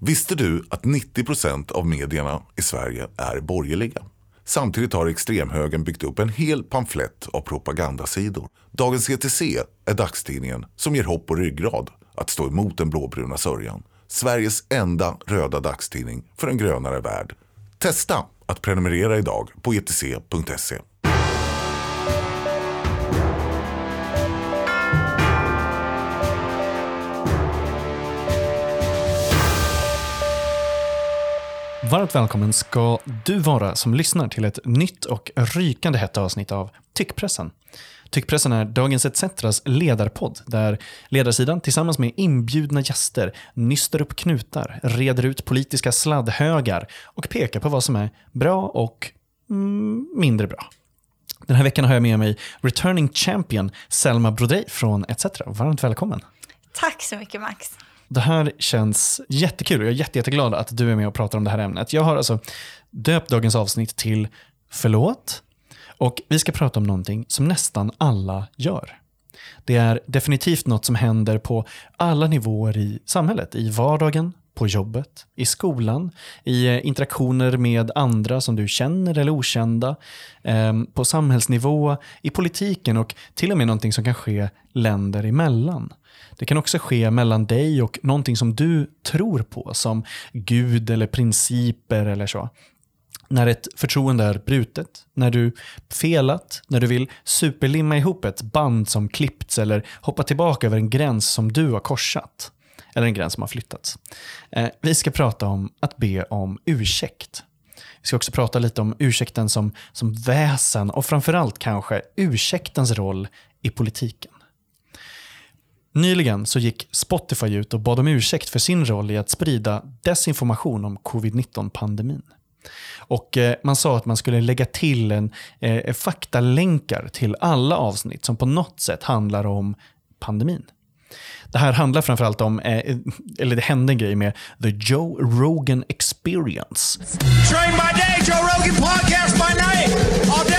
Visste du att 90% av medierna i Sverige är borgerliga? Samtidigt har extremhögern byggt upp en hel pamflett av propagandasidor. Dagens ETC är dagstidningen som ger hopp och ryggrad att stå emot den blåbruna sörjan. Sveriges enda röda dagstidning för en grönare värld. Testa att prenumerera idag på etc.se. Varmt välkommen ska du vara som lyssnar till ett nytt och rykande hett avsnitt av Tyckpressen. Tyckpressen är Dagens ETCs ledarpodd där ledarsidan tillsammans med inbjudna gäster nystar upp knutar, reder ut politiska sladdhögar och pekar på vad som är bra och mm, mindre bra. Den här veckan har jag med mig returning champion Selma Brodej från ETC. Varmt välkommen. Tack så mycket Max. Det här känns jättekul och jag är jätte, jätteglad att du är med och pratar om det här ämnet. Jag har alltså döpt dagens avsnitt till Förlåt och vi ska prata om någonting som nästan alla gör. Det är definitivt något som händer på alla nivåer i samhället. I vardagen, på jobbet, i skolan, i eh, interaktioner med andra som du känner eller okända, ehm, på samhällsnivå, i politiken och till och med någonting som kan ske länder emellan. Det kan också ske mellan dig och någonting som du tror på, som Gud eller principer eller så. När ett förtroende är brutet, när du felat, när du vill superlimma ihop ett band som klippts eller hoppa tillbaka över en gräns som du har korsat. Eller en gräns som har flyttats. Eh, vi ska prata om att be om ursäkt. Vi ska också prata lite om ursäkten som, som väsen och framförallt kanske ursäktens roll i politiken. Nyligen så gick Spotify ut och bad om ursäkt för sin roll i att sprida desinformation om covid-19-pandemin. Och eh, Man sa att man skulle lägga till en, eh, faktalänkar till alla avsnitt som på något sätt handlar om pandemin. Det här handlar framförallt om, eh, eh, eller det hände en grej med the Joe Rogan experience. Train by day, Joe Rogan podcast by night,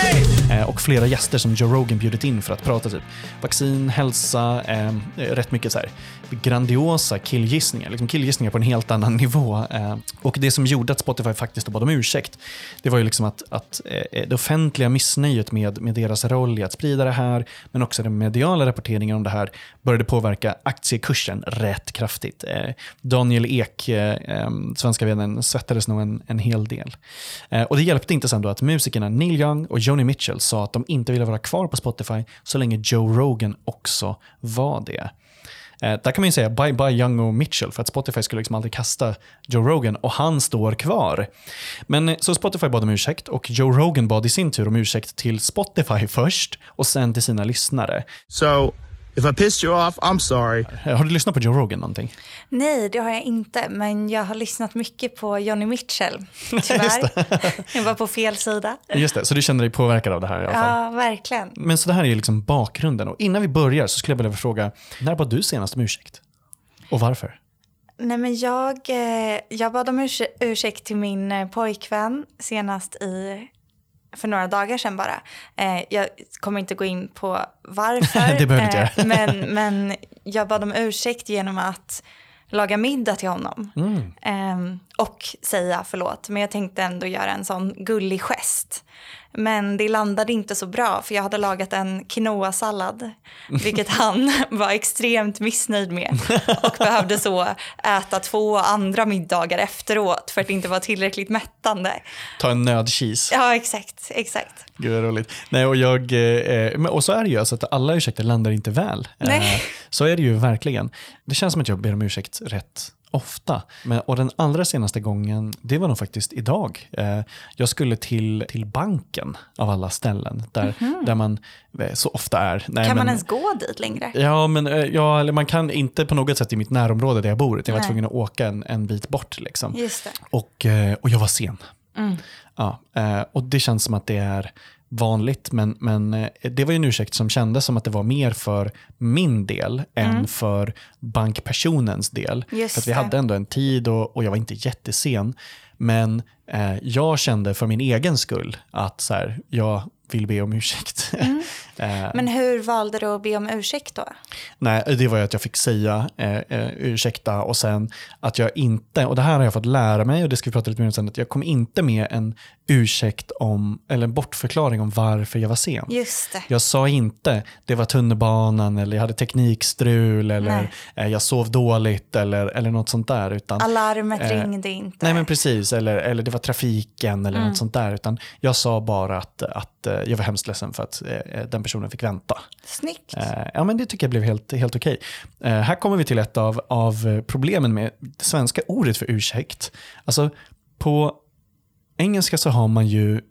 och flera gäster som Joe Rogan bjudit in för att prata typ vaccin, hälsa, eh, rätt mycket så här grandiosa killgissningar. Liksom killgissningar på en helt annan nivå. Eh, och det som gjorde att Spotify faktiskt bad om ursäkt, det var ju liksom att, att eh, det offentliga missnöjet med, med deras roll i att sprida det här, men också den mediala rapporteringen om det här, började påverka aktiekursen rätt kraftigt. Eh, Daniel Ek, eh, eh svenska vdn, svettades nog en, en hel del. Eh, och Det hjälpte inte sen då att musikerna Neil Young och Joni Mitchell sa att de inte ville vara kvar på Spotify så länge Joe Rogan också var det. Eh, där kan man ju säga bye bye Young och Mitchell för att Spotify skulle liksom aldrig kasta Joe Rogan och han står kvar. Men eh, så Spotify bad om ursäkt och Joe Rogan bad i sin tur om ursäkt till Spotify först och sen till sina lyssnare. So If I pissed you off, I'm sorry. Har du lyssnat på Joe Rogan någonting? Nej, det har jag inte. Men jag har lyssnat mycket på Johnny Mitchell, tyvärr. jag var på fel sida. Just det, så du känner dig påverkad av det här i alla fall? Ja, verkligen. Men så det här är liksom bakgrunden. Och innan vi börjar så skulle jag vilja fråga, när bad du senast om ursäkt? Och varför? Nej, men jag, eh, jag bad om ursäkt till min eh, pojkvän senast i för några dagar sedan bara. Eh, jag kommer inte gå in på varför. eh, men, men jag bad om ursäkt genom att laga middag till honom. Mm. Eh, och säga förlåt. Men jag tänkte ändå göra en sån gullig gest. Men det landade inte så bra för jag hade lagat en quinoa-sallad. Vilket han var extremt missnöjd med. Och behövde så äta två andra middagar efteråt för att det inte var tillräckligt mättande. Ta en nödkis. Ja, exakt. exakt. Gud vad roligt. Nej, och, jag, eh, och så är det ju, alltså att alla ursäkter landar inte väl. Nej. Eh, så är det ju verkligen. Det känns som att jag ber om ursäkt rätt ofta. Men, och den allra senaste gången, det var nog faktiskt idag. Eh, jag skulle till, till banken av alla ställen, där, mm där man eh, så ofta är. Nej, kan men, man ens gå dit längre? Ja, men eh, ja, man kan inte på något sätt i mitt närområde där jag bor. Jag var Nej. tvungen att åka en, en bit bort. Liksom. Och, eh, och jag var sen. Mm. Ja, eh, och det känns som att det är vanligt, men, men eh, det var ju en ursäkt som kändes som att det var mer för min del mm. än för bankpersonens del. Just för vi hade ändå en tid och, och jag var inte jättesen. Men eh, jag kände för min egen skull att så här, jag vill be om ursäkt. Eh, Men hur valde du att be om ursäkt då? Nej, det var ju att jag fick säga eh, eh, ursäkta och sen att jag inte, och det här har jag fått lära mig och det ska vi prata lite mer om sen, att jag kom inte med en ursäkt om, eller en bortförklaring om varför jag var sen. Just det. Jag sa inte det var tunnelbanan eller jag hade teknikstrul eller eh, jag sov dåligt eller, eller något sånt där. Utan, Alarmet Eh, ringde inte. Nej men precis, eller, eller det var trafiken eller något sånt där. Utan jag sa bara att, att eh, jag var hemskt ledsen för att eh, den personen fick vänta. Snyggt. Eh, ja, men det tycker jag blev helt, helt okej. Eh, här kommer vi till ett av, av eh, problemen med det svenska ordet för ursäkt. Alltså, på engelska så har man ju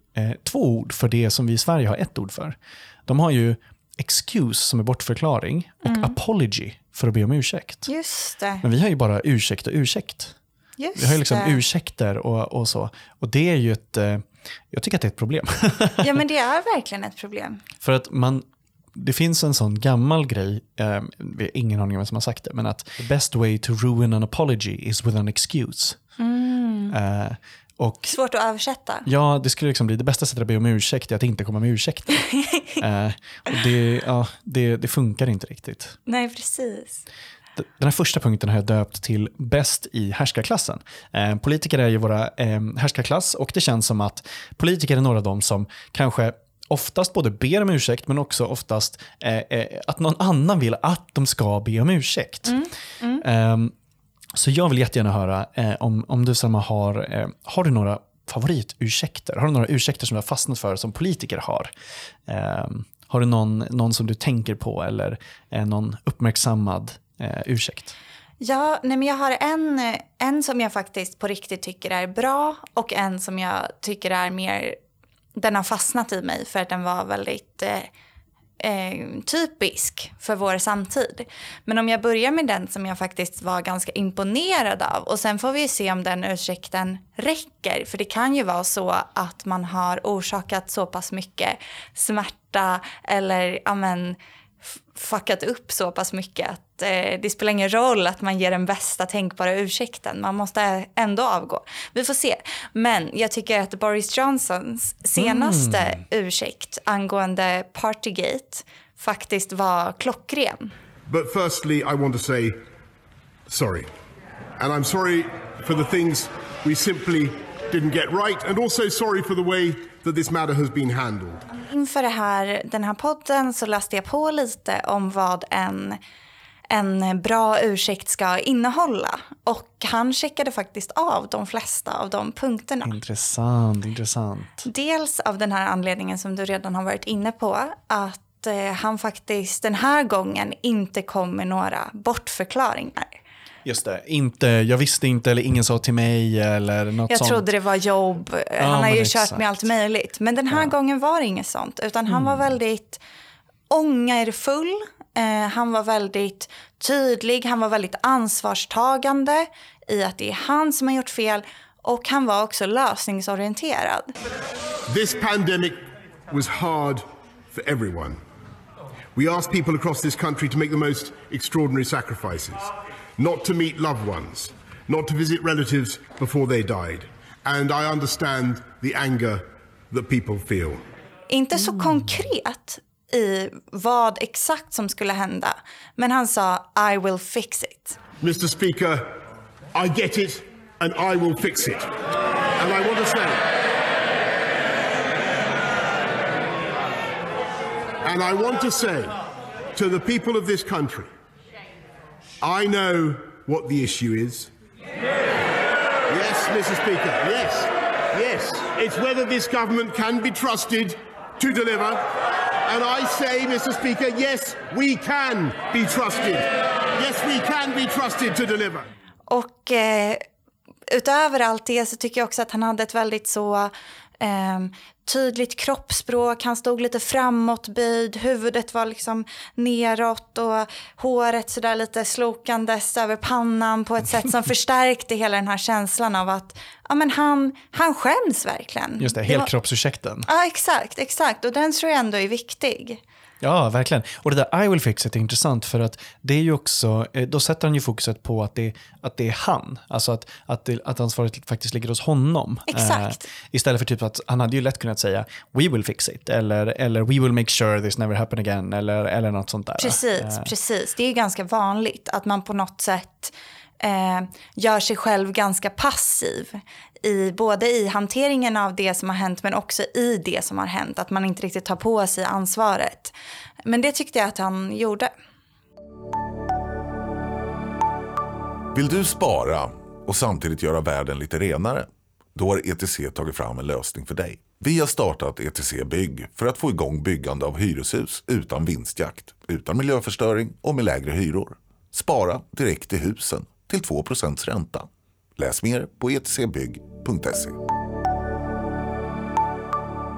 två ord för det som vi i Sverige har ett ord för. De har ju excuse som är bortförklaring och apology för att be om ursäkt. Just det. Men vi har ju bara ursäkt och ursäkt. Just Vi har ju liksom det. ursäkter och, och så. Och det är ju ett, jag tycker att det är ett problem. Ja, men det är verkligen ett problem. För att man, det finns en sån gammal grej, eh, vi har ingen aning om vem som har sagt det, men att the best way to ruin an apology is with an excuse. Eh, och Svårt att översätta. ja, det skulle liksom bli det bästa sättet att be om ursäkt är att inte komma med ursäkter. eh, och det, ja, det, det funkar inte riktigt. Nej, precis. Den här första punkten har jag döpt till bäst i härskarklassen. Eh, politiker är ju våra eh, härskarklass och det känns som att politiker är några av dem som kanske oftast både ber om ursäkt men också oftast eh, eh, att någon annan vill att de ska be om ursäkt. Ehm, så jag vill jättegärna höra om, om du Selma har, har du några favoritursäkter? Har du några ursäkter som du har fastnat för som politiker har? Ehm, har du någon, någon som du tänker på eller någon uppmärksammad eh, ursäkt? Ja, nej, men jag har en, en som jag faktiskt på riktigt tycker är bra och en som jag tycker är mer... Den har fastnat i mig för att den var väldigt eh, eh, typisk för vår samtid. Men om jag börjar med den som jag faktiskt var ganska imponerad av och sen får vi ju se om den ursäkten räcker. För det kan ju vara så att man har orsakat så pass mycket smärta eller amen, fuckat upp så pass mycket att eh, det spelar ingen roll att man ger den bästa tänkbara ursäkten. Man måste ändå avgå. Vi får se. Men jag tycker att Boris Johnsons senaste ursäkt angående Partygate faktiskt var klockren. But firstly, I want to say sorry. And I'm sorry for the things we simply didn't get right, and also sorry for the way that this matter has been handled. Inför det här, den här podden så läste jag på lite om vad en, en bra ursäkt ska innehålla. Och han checkade faktiskt av de flesta av de punkterna. Intressant, intressant. Dels av den här anledningen som du redan har varit inne på. Att eh, han faktiskt den här gången inte kom med några bortförklaringar. Just det, inte, jag visste inte eller ingen sa till mig eller något Jag sånt. trodde det var jobb. Ja, han har ju exakt. kört med allt möjligt. Men den här gången var det inget sånt. Utan han var Mm. väldigt ångerfull. Eh, han var väldigt tydlig. Han var väldigt ansvarstagande i att det är han som har gjort fel. Och han var också lösningsorienterad. This pandemic was hard for everyone. We asked people across this country to make the most extraordinary sacrifices, not to meet loved ones, not to visit relatives before they died. And I understand the anger that people feel. Inte så mm. konkret i vad exakt som skulle hända. Men han sa I will fix it. Mr. Speaker, I get it and I will fix it. And I want to say, and I want to say to the people of this country, I know what the issue is. Yes, Mr. Speaker, yes, yes. It's whether this government can be trusted to deliver. And I say, Mr. Speaker, yes, we can be trusted. Yes, we can be trusted to deliver. Och eh, utöver allt det så tycker jag också att han hade ett väldigt så eh, tydligt kroppsspråk. Han stod lite framåtböjd, huvudet var liksom neråt och håret sådär lite slokandes över pannan på ett sätt som förstärkte hela den här känslan av att ja, men han, han skäms verkligen. Just det, helkroppsursäkten. Ja, exakt, exakt. Och den tror jag ändå är viktig. Ja, verkligen. Och det där I will fix it är intressant för att det är ju också, eh, då sätter han ju fokuset på att det, att det är han. Alltså att, att, det, att ansvaret faktiskt ligger hos honom. Exakt. Eh, istället för typ att han hade ju lätt kunnat säga we will fix it eller, eller we will make sure this never happen again eller, eller något sånt där. Precis, Eh, precis. Det är ganska vanligt att man på något sätt eh, gör sig själv ganska passiv. I, både i hanteringen av det som har hänt men också i det som har hänt. Att man inte riktigt tar på sig ansvaret. Men det tyckte jag att han gjorde. Vill du spara och samtidigt göra världen lite renare? Då har ETC tagit fram en lösning för dig. Vi har startat ETC Bygg för att få igång byggande av hyreshus utan vinstjakt, utan miljöförstöring och med lägre hyror. Spara direkt i husen till 2 ränta. Läs mer på etcbygg.se.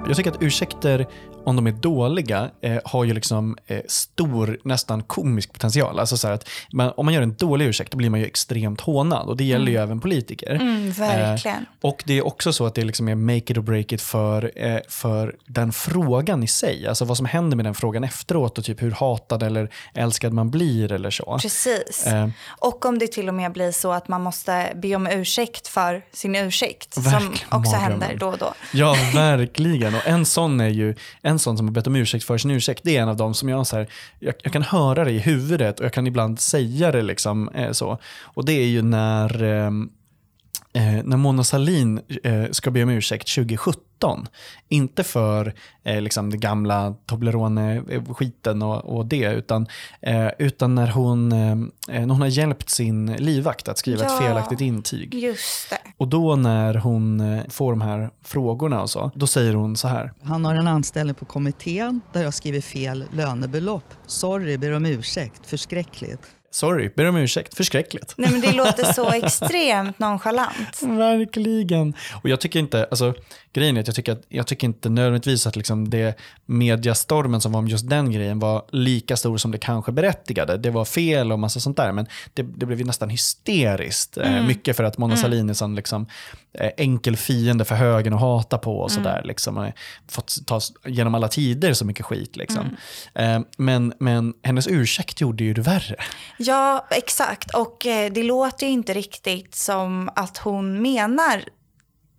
Jag tycker att ursäkter, om de är dåliga, eh, har ju liksom eh, stor, nästan komisk potential. Alltså så att man, om man gör en dålig ursäkt, då blir man ju extremt hånad. Och det gäller ju även politiker. Mm, verkligen. Eh, och det är också så att det liksom är make it or break it för, eh, för den frågan i sig. Alltså vad som händer med den frågan efteråt och typ hur hatad eller älskad man blir eller så. Precis. Eh. Och om det till och med blir så att man måste be om ursäkt för sin ursäkt. Verkligen, som också mardrömmen. händer då och då. Ja, verkligen. Och en sån är ju, en sån som har bett om ursäkt för sin ursäkt, det är en av dem som jag så här, jag, jag kan höra det i huvudet och jag kan ibland säga det liksom eh, så. Och det är ju när, ehm, eh, eh, när Mona Sahlin eh, ska be om ursäkt 2017. Inte för eh, liksom det gamla Toblerone-skiten och, och det, utan, eh, utan när, hon, eh, när hon har hjälpt sin livvakt att skriva ett Ja. felaktigt intyg. Just det. Och då när hon eh, får de här frågorna och så, då säger hon så här. Han har en anställning på kommittén där jag skriver fel lönebelopp. Sorry, ber om ursäkt. Förskräckligt. Sorry, ber om ursäkt. Förskräckligt. Nej, men det låter så extremt nonchalant. Verkligen. Och jag tycker inte, alltså grejen är att jag tycker, att, jag tycker inte nödvändigtvis att liksom det mediastormen som var om just den grejen var lika stor som det kanske berättigade. Det var fel och massa sånt där, men det, det blev ju nästan hysteriskt. Eh, mycket för att Mona Sahlin är sån liksom, eh, enkel fiende för högern att hata på och sådär. Liksom, och fått ta genom alla tider så mycket skit. Liksom. Eh, men, men hennes ursäkt gjorde ju det värre. Ja, exakt. Och det låter ju inte riktigt som att hon menar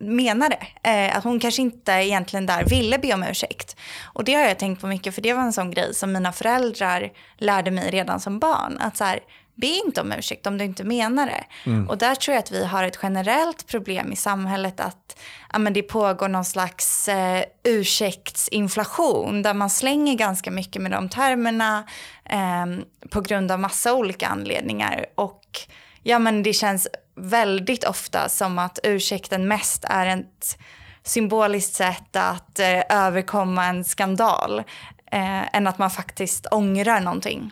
menar det. Eh, att hon kanske inte egentligen där ville be om ursäkt. Och det har jag tänkt på mycket för det var en sån grej som mina föräldrar lärde mig redan som barn. Att så här, be inte om ursäkt om du inte menar det. Och där tror jag att vi har ett generellt problem i samhället att ja, men det pågår någon slags eh, ursäktsinflation där man slänger ganska mycket med de termerna eh, på grund av massa olika anledningar. Och ja, men det känns väldigt ofta som att ursäkten mest är ett symboliskt sätt att eh, överkomma en skandal eh, än att man faktiskt ångrar någonting.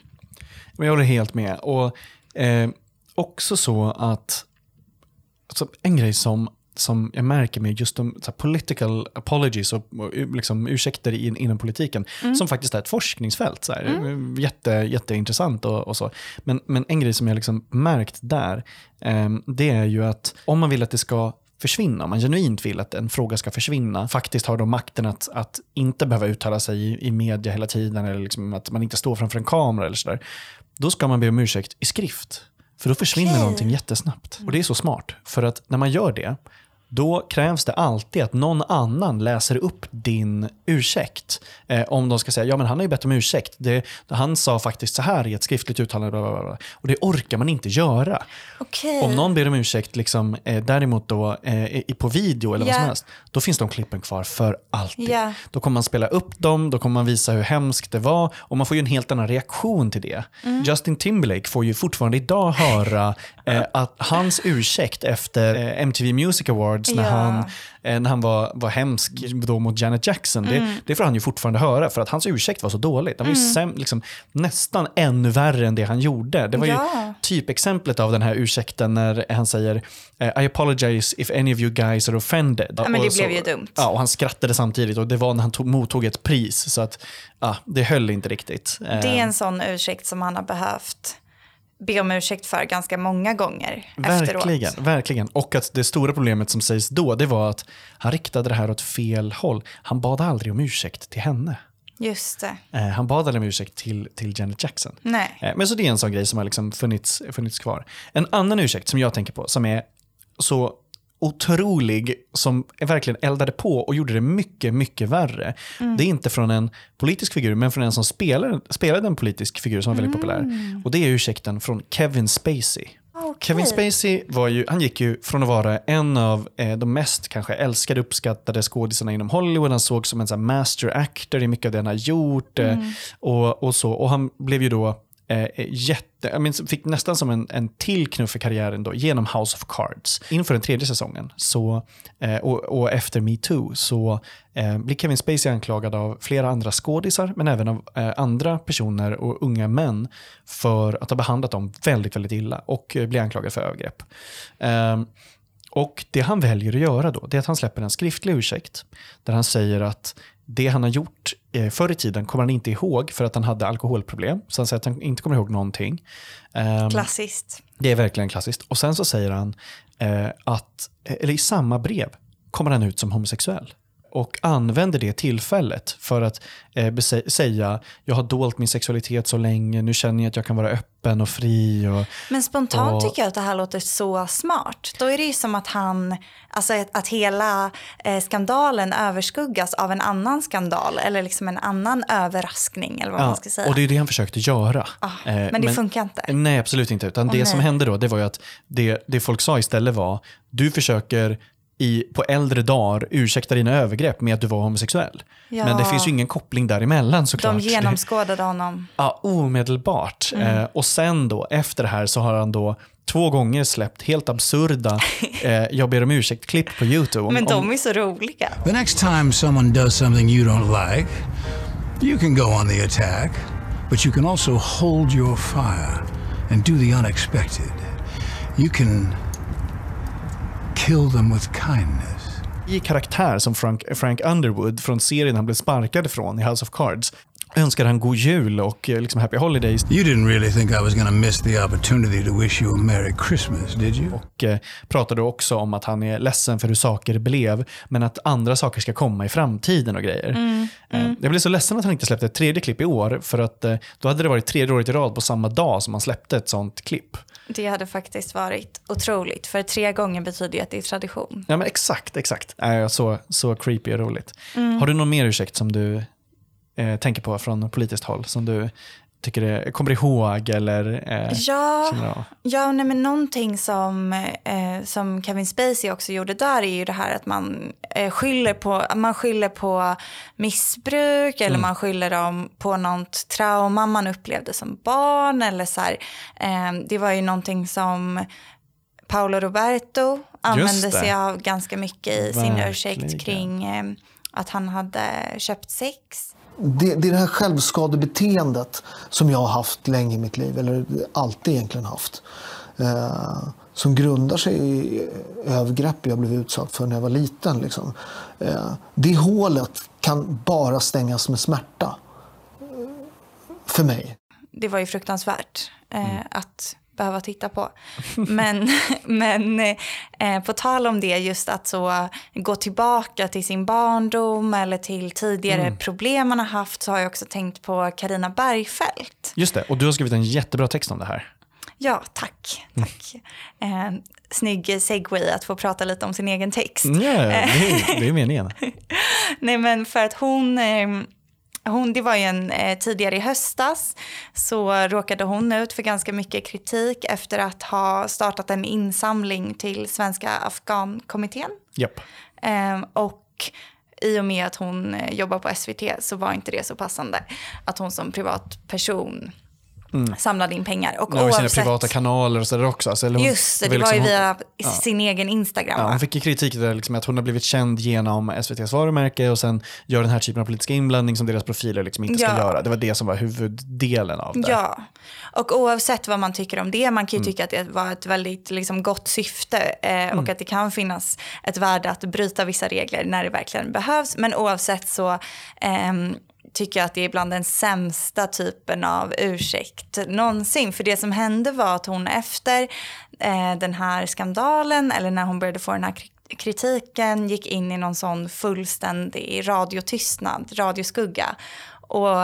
Jag håller helt med. Och eh, också så att alltså, en grej som, som jag märker med just de så här, political apologies och, och liksom, ursäkter in, inom politiken, som faktiskt är ett forskningsfält. Så här, Jätte, jätteintressant och, och så. Men, men en grej som jag liksom märkt där, eh, det är ju att om man vill att det ska försvinna, om man genuint vill att en fråga ska försvinna, faktiskt har de makten att, att inte behöva uttala sig i, i media hela tiden eller liksom att man inte står framför en kamera eller sådär, då ska man be om ursäkt i skrift. För då försvinner Okej. någonting jättesnabbt. Och det är så smart, för att när man gör det, då krävs det alltid att någon annan läser upp din ursäkt. Eh, om de ska säga, ja men han har ju bett om ursäkt. Det, han sa faktiskt så här i ett skriftligt uttalande. Bla bla bla. Och det orkar man inte göra. Okej. Om någon ber om ursäkt liksom, eh, däremot då, eh, på video eller vad Ja. som helst, då finns de klippen kvar för alltid. Ja. Då kommer man spela upp dem, då kommer man visa hur hemskt det var och man får ju en helt annan reaktion till det. Mm. Justin Timberlake får ju fortfarande idag höra eh, att hans ursäkt efter eh, MTV Music Awards när Ja. han, eh, när han var, var hemsk då mot Janet Jackson, Mm. det, det får han ju fortfarande höra för att hans ursäkt var så dåligt. Den var ju säm, liksom, nästan ännu värre än det han gjorde. Det var ju Ja. typexemplet av den här ursäkten när han säger eh, I apologize if any of you guys are offended. Ja, men det Och blev ju dumt. Ja, och han skrattade samtidigt och det var när han tog, mottog ett pris. Så att ja, det höll inte riktigt. Det är en sån ursäkt som han har behövt be om ursäkt för ganska många gånger Verkligen, efteråt. verkligen. Och att det stora problemet som sägs då, det var att han riktade det här åt fel håll. Han bad aldrig om ursäkt till henne. Just det. Eh, han bad aldrig om ursäkt till, till Janet Jackson. Nej. Eh, Men så det är en sån grej som har liksom funnits, funnits kvar. En annan ursäkt som jag tänker på, som är så otrolig, som verkligen eldade på och gjorde det mycket, mycket värre. Det är inte från en politisk figur, men från en som spelar, spelade en politisk figur som var väldigt populär. Och det är ursäkten från Kevin Spacey. Okej. Kevin Spacey var ju, han gick ju från att vara en av eh, de mest kanske älskade, uppskattade skådisarna inom Hollywood. Han såg som en här master actor i mycket av det han har gjort. Eh, och, och, så. och han blev ju då Eh, eh, jätte, jag minns, fick nästan som en, en till knuff i karriären då, genom House of Cards. Inför den tredje säsongen så, eh, och, och efter metoo så eh, blir Kevin Spacey anklagad av flera andra skådisar men även av eh, andra personer och unga män för att ha behandlat dem väldigt, väldigt illa och eh, blir anklagad för övergrepp. Ehm, och det han väljer att göra då, det är att han släpper en skriftlig ursäkt där han säger att det han har gjort eh, förr i tiden kommer han inte ihåg för att han hade alkoholproblem. Så han säger att han inte kommer ihåg någonting. Ehm, Klassiskt. det är verkligen klassiskt. Och sen så säger han eh, att, eller i samma brev kommer han ut som homosexuell. Och använder det tillfället för att eh, säga, jag har dolt min sexualitet så länge, nu känner jag att jag kan vara öppen och fri. Och, Men spontant Och- tycker jag att det här låter så smart. Då är det ju som att han, alltså att, att hela eh, skandalen överskuggas av en annan skandal eller liksom en annan överraskning eller vad man ska säga. och det är det han försökte göra. Ah, Eh, men det funkar inte. Nej, absolut inte. Utan det Åh, som nej. hände då, det var ju att det, det folk sa istället var, du försöker i, på äldre dagar ursäkta dina övergrepp med att du var homosexuell. Ja. Men det finns ju ingen koppling däremellan såklart. De genomskådade honom. Ja, omedelbart. Mm. Eh, och sen då, efter det här så har han då två gånger släppt helt absurda eh, jag ber om ursäkt-klipp på YouTube. Om, Men de är så roliga. The next time someone does something you don't like, you can go on the attack, but you can also hold your fire and do the unexpected. You can kill them with kindness. i karaktär som Frank, Frank Underwood från serien han blev sparkad ifrån i House of Cards önskar han god jul och eh, liksom happy holidays. You didn't really think I was to miss the opportunity to wish you a Merry Christmas, did you? Och eh, pratade också om att han är ledsen för hur saker blev, men att andra saker ska komma i framtiden och grejer. Eh, jag blev så ledsen att han inte släppte ett tredje klipp i år, för att eh, då hade det varit tredje året i rad på samma dag som han släppte ett sånt klipp. Det hade faktiskt varit otroligt. För tre gånger betyder ju att det är tradition. Ja men exakt, exakt. Äh, så, så creepy och roligt. Har du någon mer ursäkt som du eh, tänker på från politiskt håll, som du tycker är, kommer ihåg eller eh, Ja, av? ja nej, men någonting som, eh, som Kevin Spacey också gjorde där är ju det här att man, eh, skyller, på, man skyller på missbruk eller man skyller dem på något trauma man upplevde som barn. Eller så här, eh, det var ju någonting som Paolo Roberto använde det. sig av ganska mycket i sin Verkligen. ursäkt kring eh, att han hade köpt sex. Det, det är det här självskadebeteendet som jag har haft länge i mitt liv, eller alltid egentligen haft. Eh, som grundar sig i övergrepp jag blev utsatt för när jag var liten. Liksom. Eh, det hålet kan bara stängas med smärta. eh, För mig. det var ju fruktansvärt eh, att behöva titta på. Men, men eh, på tal om det, just att så gå tillbaka till sin barndom eller till tidigare problem man har haft så har jag också tänkt på Karina Bergfeldt. Just det, och du har skrivit en jättebra text om det här. Ja, tack. tack. Eh, snygg segway att få prata lite om sin egen text. Ja, det, är, det är meningen. Nej men för att hon, eh, hon det var ju en, eh, tidigare i höstas så råkade hon ut för ganska mycket kritik efter att ha startat en insamling till Svenska Afghankommittén. Japp. Eh, och i och med att hon eh, jobbar på SVT så var inte det så passande att hon som privatperson samlade in pengar. Och Mm. Ja, och sina oavsett- privata kanaler och sådär också. Alltså, eller hon- Just det, det var ju liksom- via sin egen Instagram. Ja, hon fick ju kritik där liksom att hon har blivit känd genom SVTs varumärke och sen gör den här typen av politiska inblandning som deras profiler liksom inte ska Ja. göra. Det var det som var huvuddelen av det. Ja, och oavsett vad man tycker om det, man kan ju tycka att det var ett väldigt liksom, gott syfte eh, och att det kan finnas ett värde att bryta vissa regler när det verkligen behövs. Men oavsett så ehm, tycker jag att det är bland den sämsta typen av ursäkt någonsin. För det som hände var att hon efter eh, den här skandalen, eller när hon började få den här kritiken, gick in i någon sån fullständig radiotystnad, radioskugga och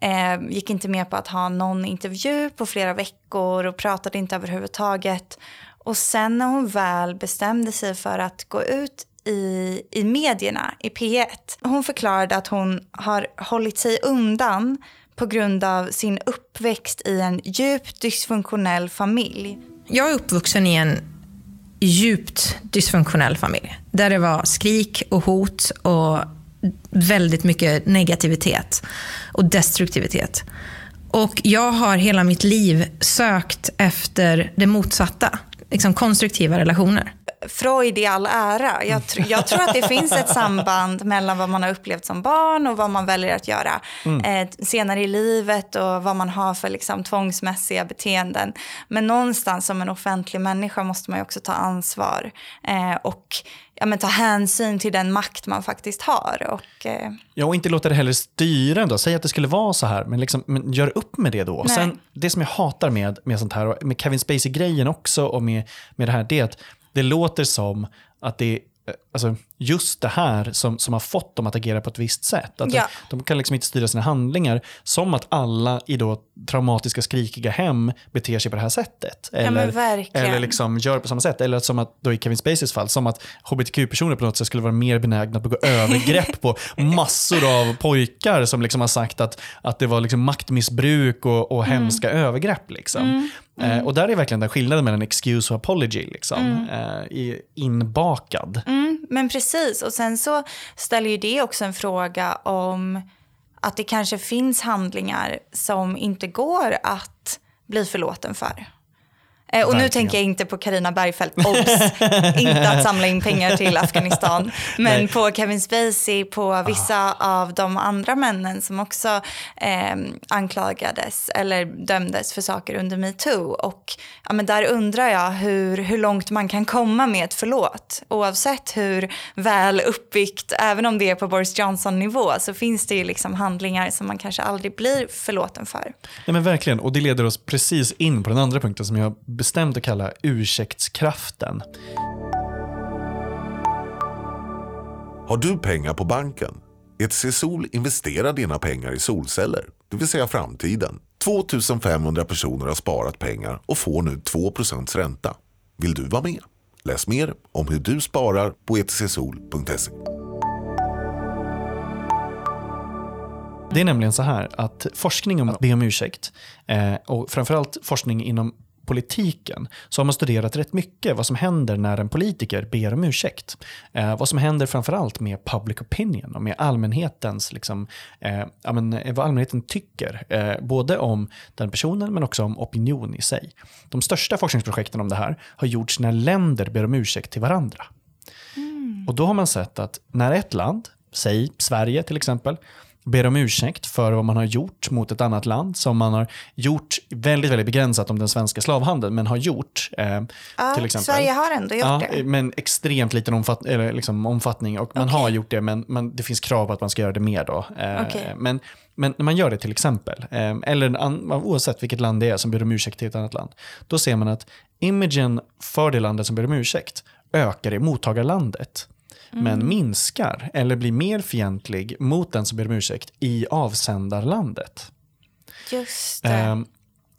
eh, gick inte med på att ha någon intervju på flera veckor och pratade inte överhuvudtaget. Och sen när hon väl bestämde sig för att gå ut i, i medierna, i P1. Hon förklarade att hon har hållit sig undan på grund av sin uppväxt i en djupt dysfunktionell familj. Jag är uppvuxen i en djupt dysfunktionell familj. Där det var skrik och hot och väldigt mycket negativitet och destruktivitet. Och jag har hela mitt liv sökt efter det motsatta, liksom konstruktiva relationer. Freud i all ära. Jag, tr jag, tror att det finns ett samband mellan vad man har upplevt som barn och vad man väljer att göra mm. eh, senare i livet och vad man har för liksom, tvångsmässiga beteenden. Men någonstans som en offentlig människa måste man också ta ansvar eh, och ja, men, ta hänsyn till den makt man faktiskt har. Och, eh... Ja, och inte låta det heller styra ändå. Säg att det skulle vara så här, men, liksom, men gör upp med det då. Sen, det som jag hatar med, med sånt här, och med Kevin Spacey-grejen också och med, med det här, det är att det låter som att det eh, alltså, just det här som, som har fått dem att agera på ett visst sätt. Att ja. De kan liksom inte styra sina handlingar som att alla i då traumatiska skrikiga hem beter sig på det här sättet. Eller, ja, eller liksom gör på samma sätt. Eller som att, då i Kevin Spaceys fall, som att hbtq-personer på något sätt skulle vara mer benägna att begå övergrepp på massor av pojkar som liksom har sagt att, att det var liksom maktmissbruk och, och mm. hemska övergrepp. Liksom. Mm. Mm. Eh, och där är verkligen den skillnaden mellan excuse och apology liksom, mm. eh, inbakad. Mm, men precis Precis, och sen så ställer ju det också en fråga om att det kanske finns handlingar som inte går att bli förlåten för. Eh, och nu tänker jag inte på Karina Bergfeldt, obs, inte att samla in pengar till Afghanistan, men Nej. på Kevin Spacey, på vissa ah. av de andra männen som också eh, anklagades eller dömdes för saker under metoo. Och ja, men där undrar jag hur, hur långt man kan komma med ett förlåt. Oavsett hur väl uppbyggt, även om det är på Boris Johnson-nivå, så finns det ju liksom handlingar som man kanske aldrig blir förlåten för. Nej men verkligen, och det leder oss precis in på den andra punkten som jag bestämt att kalla ursäktskraften. Har du pengar på banken? ETC Sol investerar dina pengar i solceller, det vill säga framtiden. 2500 personer har sparat pengar och får nu 2% ränta. Vill du vara med? Läs mer om hur du sparar på etcsol.se. Det är nämligen så här att forskning om att be om ursäkt eh, och framförallt forskning inom politiken så har man studerat rätt mycket vad som händer när en politiker ber om ursäkt. Eh, vad som händer framförallt med public opinion och med allmänhetens, liksom, eh, ja, men, eh, vad allmänheten tycker. Eh, både om den personen men också om opinion i sig. De största forskningsprojekten om det här har gjorts när länder ber om ursäkt till varandra. Mm. Och då har man sett att när ett land, säg Sverige till exempel, ber om ursäkt för vad man har gjort mot ett annat land som man har gjort väldigt, väldigt begränsat om den svenska slavhandeln, men har gjort. Eh, ja, till exempel. Sverige har ändå gjort ja, det. Men extremt liten omfatt eller liksom omfattning och man okay. har gjort det, men, men det finns krav på att man ska göra det mer då. Eh, okay. men, men när man gör det till exempel, eh, eller oavsett vilket land det är som ber om ursäkt till ett annat land, då ser man att imagen för det landet som ber om ursäkt ökar i mottagarlandet mm. men minskar eller blir mer fientlig mot den som ber om ursäkt i avsändarlandet. Just det. Um,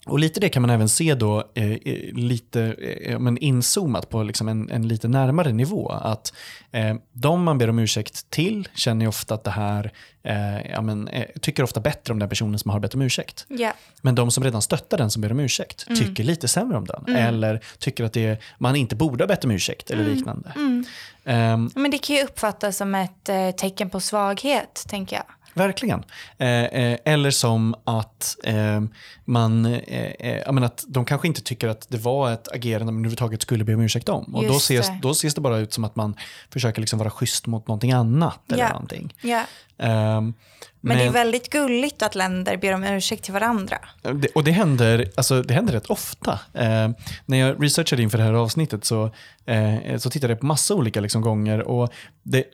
och lite det kan man även se då eh, lite eh, men inzoomat på liksom en, en lite närmare nivå. Att eh, de man ber om ursäkt till känner ofta att det här, eh, ja, men, eh, tycker ofta bättre om den personen som har bett om ursäkt. Yeah. Men de som redan stöttar den som ber om ursäkt mm. tycker lite sämre om den. Mm. Eller tycker att det, man inte borde ha bett om ursäkt eller mm. liknande. Um, men det kan ju uppfattas som ett eh, tecken på svaghet, tänker jag. Verkligen. Eh, eh, eller som att eh, man, eh, eh menar, att de kanske inte tycker att det var ett agerande man överhuvudtaget skulle be om ursäkt om. Och då ses, det. då ses det bara ut som att man försöker liksom vara schysst mot någonting annat. Eller ja. någonting. Ja. Um, men, men, det är väldigt gulligt att länder ber om ursäkt till varandra. Det, och det händer, alltså, det händer rätt ofta. Eh, när jag researchade inför det här avsnittet så, eh, så tittade jag på massa olika liksom, gånger. Och det,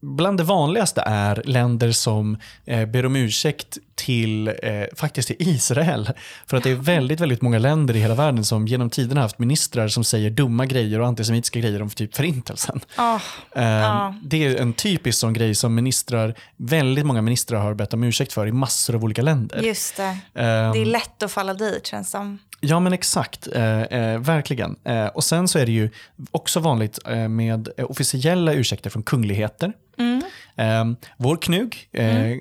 Bland det vanligaste är länder som eh, ber om ursäkt till eh, faktiskt till Israel. För att det är väldigt, väldigt många länder i hela världen som genom tiderna haft ministrar som säger dumma grejer och antisemitiska grejer om typ förintelsen. Oh, eh, ja. Det är en typisk sån grej som ministrar, väldigt många ministrar har bett om ursäkt för i massor av olika länder. Just det. Ehm, det är lätt att falla dit känns som. Ja men exakt, eh, eh, verkligen. Eh, och sen så är det ju också vanligt eh, med eh, officiella ursäkter från kungligheter. Mm. Eh, vår knug, Mm.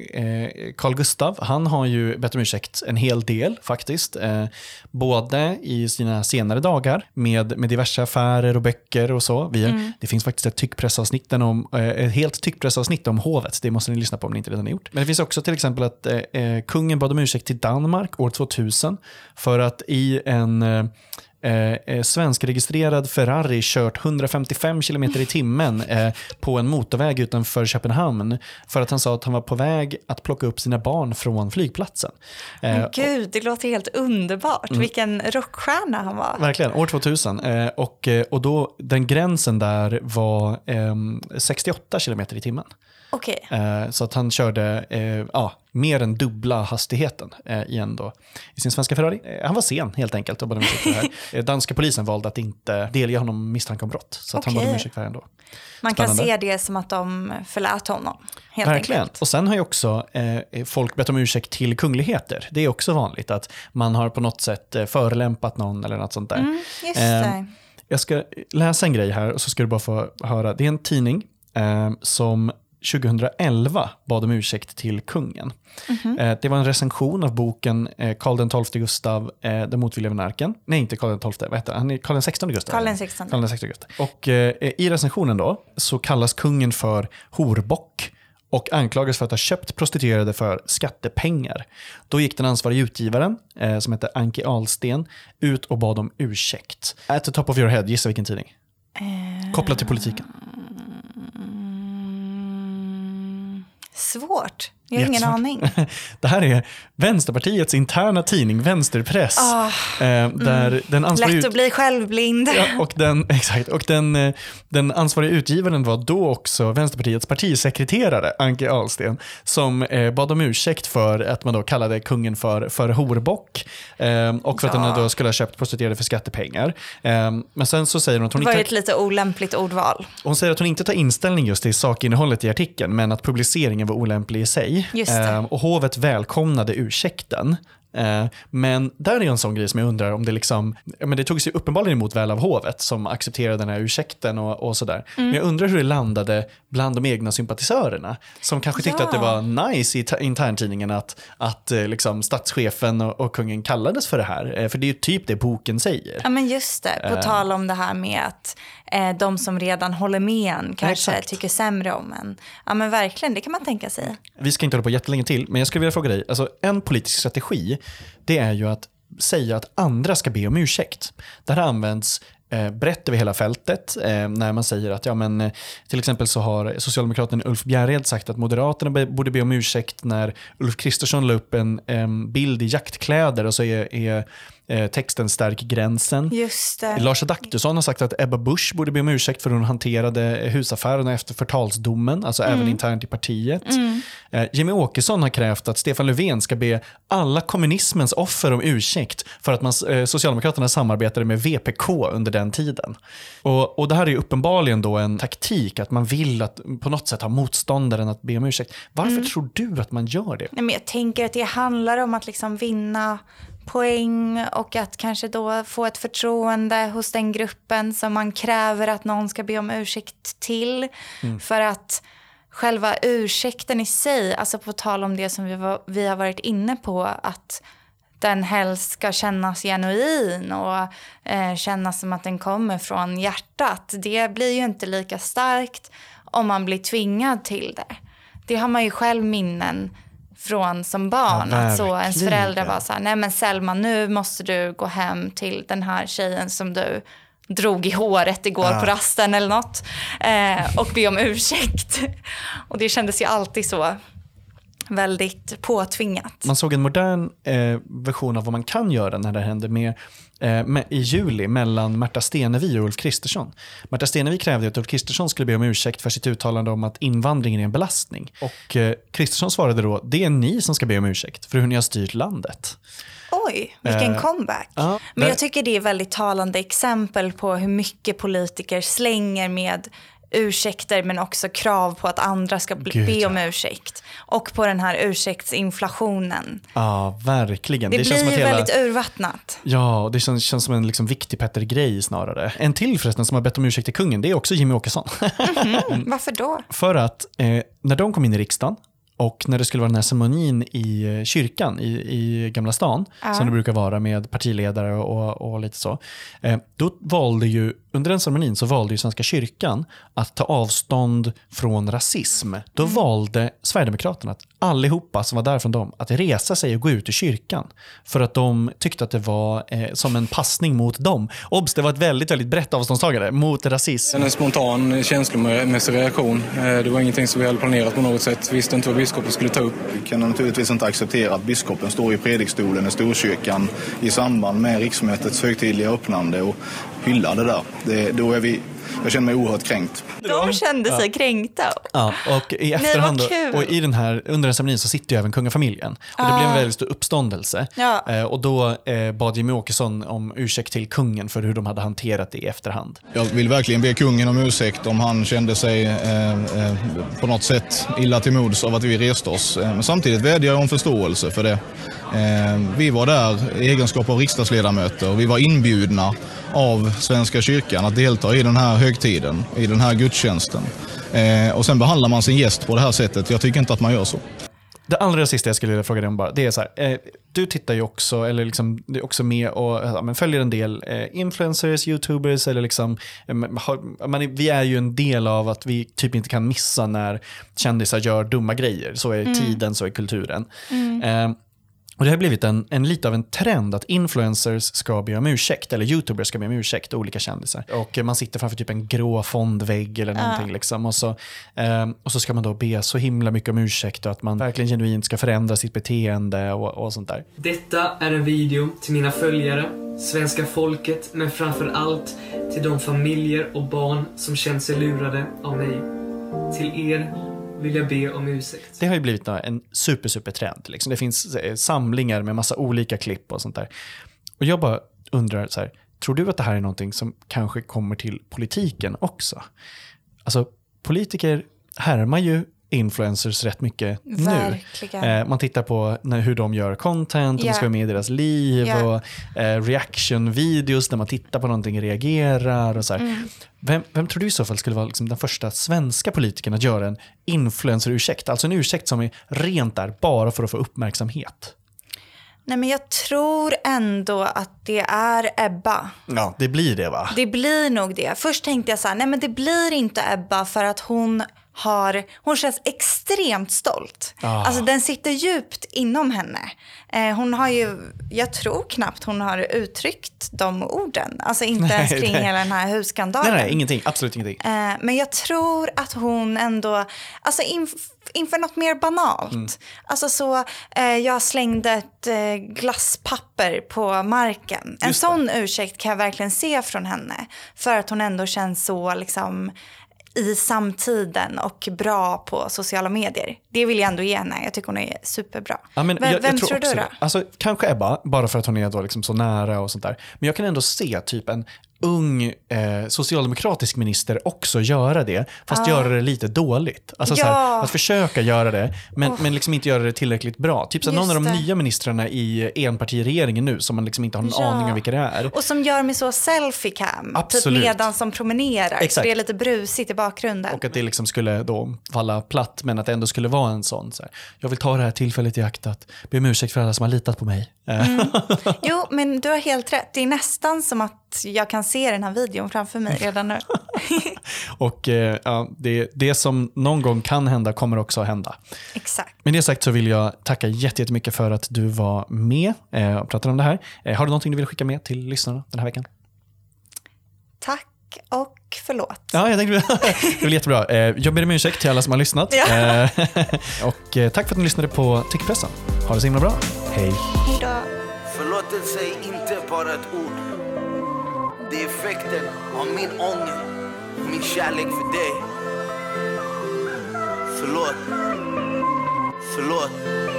Carl Gustav, han har ju bett om ursäkt en hel del faktiskt. Eh, både i sina senare dagar med, med diverse affärer och böcker och så. Vi, Mm. Det finns faktiskt ett tyckpressavsnitt om, eh, ett helt tyckpressavsnitt om hovet. Det måste ni lyssna på om ni inte redan har gjort. Men det finns också till exempel att eh, eh, kungen bad om ursäkt till Danmark år 2000 för att i en eh, eh, svenskregistrerad Ferrari kört 155 km i timmen eh, på en motorväg utanför Köpenhamn för att han sa att han var på väg att plocka upp sina barn från flygplatsen. Eh, Men gud, det låter helt underbart. Mm. Vilken rockstjärna han var. Verkligen, år 2000. Eh, och, eh, och då, den gränsen där var ehm, 68 km i timmen. Okej. Eh, så att han körde eh, ja, mer än dubbla hastigheten eh, igen då i sin svenska Ferrari. Han var sen helt enkelt. Och det här. Danska polisen valde att inte delge honom misstanke om brott. Så att han bad om ursäkt för det ändå. Man kan Spännande. se det som att de förlät honom. Helt Verkligen. enkelt. Och sen har ju också folk bett om ursäkt till kungligheter. Det är också vanligt att man har på något sätt förelämpat någon eller något sånt där. Mm, just Eh, det. Jag ska läsa en grej här och så ska du bara få höra. Det är en tidning eh, som 2011 bad om ursäkt till kungen. Mhm. Eh, det var en recension av boken eh, Karl XII Gustav, eh, Den motvilliga monarken. Nej, inte Karl XII, vad heter han? Karl XVI Gustav. Karl XVI. Karl XVI Gustav. Och eh, i recensionen då så kallas kungen för horbock och anklagas för att ha köpt prostituerade för skattepengar. Då gick den ansvariga utgivaren, eh, som heter Anki Ahlsten, ut och bad om ursäkt. At the top of your head, gissa vilken tidning? Kopplat till politiken. Svårt. Jag har ingen aning. Det här är Vänsterpartiets interna tidning, Vänsterpress. eh, där den ansvariga Ah, Lätt att bli självblind. Ja, och den, exakt, och den, eh, den ansvariga utgivaren var då också Vänsterpartiets partisekreterare, Anke Ahlsten, som eh, bad om ursäkt för att man då kallade kungen för, för horbock eh, och för att Ja. han då skulle ha köpt prostituerade för skattepengar. Men sen så säger hon att hon Det var inte, ett lite olämpligt ordval. hon säger att hon inte tar inställning just till sakinnehållet i artikeln, men att publiceringen var olämplig i sig. Just det. Eh, och hovet välkomnade ursäkten. Eh, Men där är en sån grej som jag undrar om det liksom, men det togs ju uppenbarligen emot väl av hovet som accepterade den här ursäkten och, och sådär. Mm. Men jag undrar hur det landade bland de egna sympatisörerna som kanske tyckte Ja. att det var nice i interntidningen att, att eh, liksom statschefen och, och kungen kallades för det här. Eh, För det är ju typ det boken säger. Ja men just det, på Eh. tal om det här med att eh, de som redan håller med en kanske Exakt. tycker sämre om en. Ja men verkligen, det kan man tänka sig. Vi ska inte hålla på jättelänge till, men jag skulle vilja fråga dig. Alltså, en politisk strategi, det är ju att säga att andra ska be om ursäkt. Det här används eh, brett över hela fältet eh, när man säger att ja, men, eh, till exempel så har socialdemokraten Ulf Bjärred sagt att Moderaterna borde be om ursäkt när Ulf Kristersson la upp en bild i jaktkläder och så är, är eh, texten stärk gränsen. Just det. Lars Adaktusson har sagt att Ebba Busch borde be om ursäkt för hur hon hanterade husaffärerna efter förtalsdomen, alltså även internt i partiet. Eh, Jimmy Åkesson har krävt att Stefan Löfven ska be alla kommunismens offer om ursäkt för att man, eh, Socialdemokraterna samarbetade med VPK under den tiden. Och, och Det här är uppenbarligen då en taktik, att man vill att på något sätt ha motståndaren att be om ursäkt. Varför tror du att man gör det? Nej, men jag tänker att det handlar om att liksom vinna poäng och att kanske då få ett förtroende hos den gruppen som man kräver att någon ska be om ursäkt till. För att själva ursäkten i sig, alltså på tal om det som vi, var, vi har varit inne på, att den helst ska kännas genuin och eh, kännas som att den kommer från hjärtat. Det blir ju inte lika starkt om man blir tvingad till det. Det har man ju själv minnen från som barn. Ja, att så ens föräldrar var så här, nej men Selma nu måste du gå hem till den här tjejen som du drog i håret igår på rasten eller något. Eh, och be om ursäkt. och det kändes ju alltid så väldigt påtvingat. Man såg en modern eh, version av vad man kan göra när det hände med, eh, med, i juli mellan Märta Stenevi och Ulf Kristersson. Märta Stenevi krävde att Ulf Kristersson skulle be om ursäkt för sitt uttalande om att invandringen är en belastning. Och eh, Kristersson svarade då, det är ni som ska be om ursäkt för hur ni har styrt landet. Oj, vilken Eh, comeback. ja, Men jag tycker det är väldigt talande exempel på hur mycket politiker slänger med ursäkter men också krav på att andra ska bli, Gud, be om ursäkt. Och på den här ursäktsinflationen. Ja, verkligen. Det, känns blir hela... väldigt urvattnat. Ja, det känns, känns som en liksom viktig Petter-grej snarare. En till förresten som har bett om ursäkt till kungen, det är också Jimmy Åkesson. Mm, varför då? För att eh, när de kom in i riksdagen och när det skulle vara den här ceremonin i eh, kyrkan i, i Gamla stan, Ja. som det brukar vara med partiledare och, och lite så. Eh, då valde ju, under den ceremonin så valde ju Svenska kyrkan att ta avstånd från rasism. Då Mm. valde Sverigedemokraterna att allihopa som var där från dem att resa sig och gå ut ur kyrkan. För att de tyckte att det var eh, som en passning mot dem. Obs, det var ett väldigt, väldigt brett avståndstagande mot rasism. En spontan känslomässig reaktion. Eh, Det var ingenting som vi hade planerat på något sätt. Visste inte vad biskopen skulle ta upp. Vi kan naturligtvis inte acceptera att biskopen står i predikstolen i Storkyrkan i samband med riksmötets högtidliga öppnande och hyllar det där. Det, då är vi, jag känner mig oerhört kränkt. De kände sig Ja. kränkta. Ja, och i efterhand, kul. och i den här, under den ceremonin så sitter ju även kungafamiljen. Och det Ah. blev en väldigt stor uppståndelse. Ja. Eh, och då eh, bad Jimmy Åkesson om ursäkt till kungen för hur de hade hanterat det i efterhand. Jag vill verkligen be kungen om ursäkt om han kände sig eh, eh, på något sätt illa till mods av att vi reste oss. Eh, Men samtidigt vädjar jag om förståelse för det. Eh, vi var där i egenskap av riksdagsledamöter och vi var inbjudna av Svenska kyrkan att delta i den här högtiden, i den här gudstjänsten. Eh, och sen behandlar man sin gäst på det här sättet. Jag tycker inte att man gör så. Det allra sista jag skulle vilja fråga dig om bara, det är så här, eh, du tittar ju också, eller liksom, du är också med och ja, följer en del influencers, youtubers, eller liksom, man vi är ju en del av att vi typ inte kan missa när kändisar gör dumma grejer. Så är Mm. tiden, så är kulturen. Mm. Och Det har blivit en, en lite av en trend att influencers ska be om ursäkt, eller youtubers ska be om ursäkt, olika kändisar. Och man sitter framför typ en grå fondvägg eller Ja. någonting. Liksom, och, så, eh, och så ska man då be så himla mycket om ursäkt och att man verkligen genuint ska förändra sitt beteende och, och sånt där. Detta är en video till mina följare, svenska folket, men framför allt till de familjer och barn som känt sig lurade av mig. Till er vill jag be om ursäkt. Det har ju blivit en super, super trend. Liksom. Det finns eh, samlingar med massa olika klipp och sånt där. Och jag bara undrar, så här, tror du att det här är någonting som kanske kommer till politiken också? Alltså, politiker härmar ju influencers rätt mycket Verkligen. nu. Eh, man tittar på när, hur de gör content, och Ja. man ska vara med i deras liv Ja. och eh, reaction-videos där man tittar på någonting och reagerar. Och så här. Mm. Vem, vem tror du i så fall skulle vara liksom den första svenska politikern att göra en influencer-ursäkt? Alltså en ursäkt som är rent där bara för att få uppmärksamhet. Nej, men jag tror ändå att det är Ebba. Ja, det blir det va? Det blir nog det. Först tänkte jag så här, nej men det blir inte Ebba för att hon har, hon känns extremt stolt. Ah. Alltså den sitter djupt inom henne. Eh, hon har ju, jag tror knappt hon har uttryckt de orden. Alltså inte Nej, ens kring nej. hela den här husskandalen. Nej, nej, ingenting. Absolut ingenting. Eh, Men jag tror att hon ändå, alltså inf- inför något mer banalt. Mm. Alltså så, eh, jag slängde ett eh, glasspapper på marken. En Just det. sån ursäkt kan jag verkligen se från henne. För att hon ändå känns så liksom i samtiden och bra på sociala medier. Det vill jag ändå ge henne. Jag tycker hon är superbra. Ja, men vem jag, vem jag tror, tror du då? Alltså, kanske Ebba, bara för att hon är då liksom så nära och sånt där. Men jag kan ändå se typ en ung eh, socialdemokratisk minister också göra det, fast Ah. göra det lite dåligt. Alltså så Ja. här, att försöka göra det, men, Oh. men liksom inte göra det tillräckligt bra. Typ så någon av de det. nya ministrarna i enpartiregeringen nu, som man liksom inte har någon Ja. aning om vilka det är. Och som gör mig så selfie-cam, typ Absolut. medan som promenerar. Exakt. Så det är lite brusigt i bakgrunden. Och att det liksom skulle då falla platt, men att det ändå skulle vara en sån. Så här, jag vill ta det här tillfället i akt att be om ursäkt för alla som har litat på mig. Mm. Jo, men du har helt rätt. Det är nästan som att jag kan se den här videon framför mig redan nu. Och eh, ja, det, det som någon gång kan hända kommer också att hända. Exakt. Med det sagt så vill jag tacka jätte- jättemycket för att du var med eh, och pratade om det här. Eh, har du någonting du vill skicka med till lyssnarna den här veckan? Tack och förlåt. Ja, jag tänkte, det var jättebra. Eh, Jag ber om ursäkt till alla som har lyssnat. Ja. Eh, Och eh, tack för att ni lyssnade på Tyckpressen. Ha det så himla bra. Hej. Hej då. Förlåtelse är inte bara ett ord. Det är effekten av min ånger och min kärlek för dig. Förlåt. Förlåt.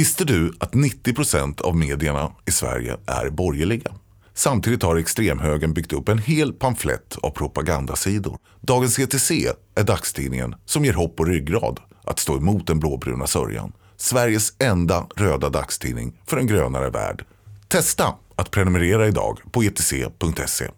Visste du att 90 procent av medierna i Sverige är borgerliga? Samtidigt har extremhögern byggt upp en hel pamflett av propagandasidor. Dagens ETC är dagstidningen som ger hopp och ryggrad att stå emot den blåbruna sörjan. Sveriges enda röda dagstidning för en grönare värld. Testa att prenumerera idag på etc.se.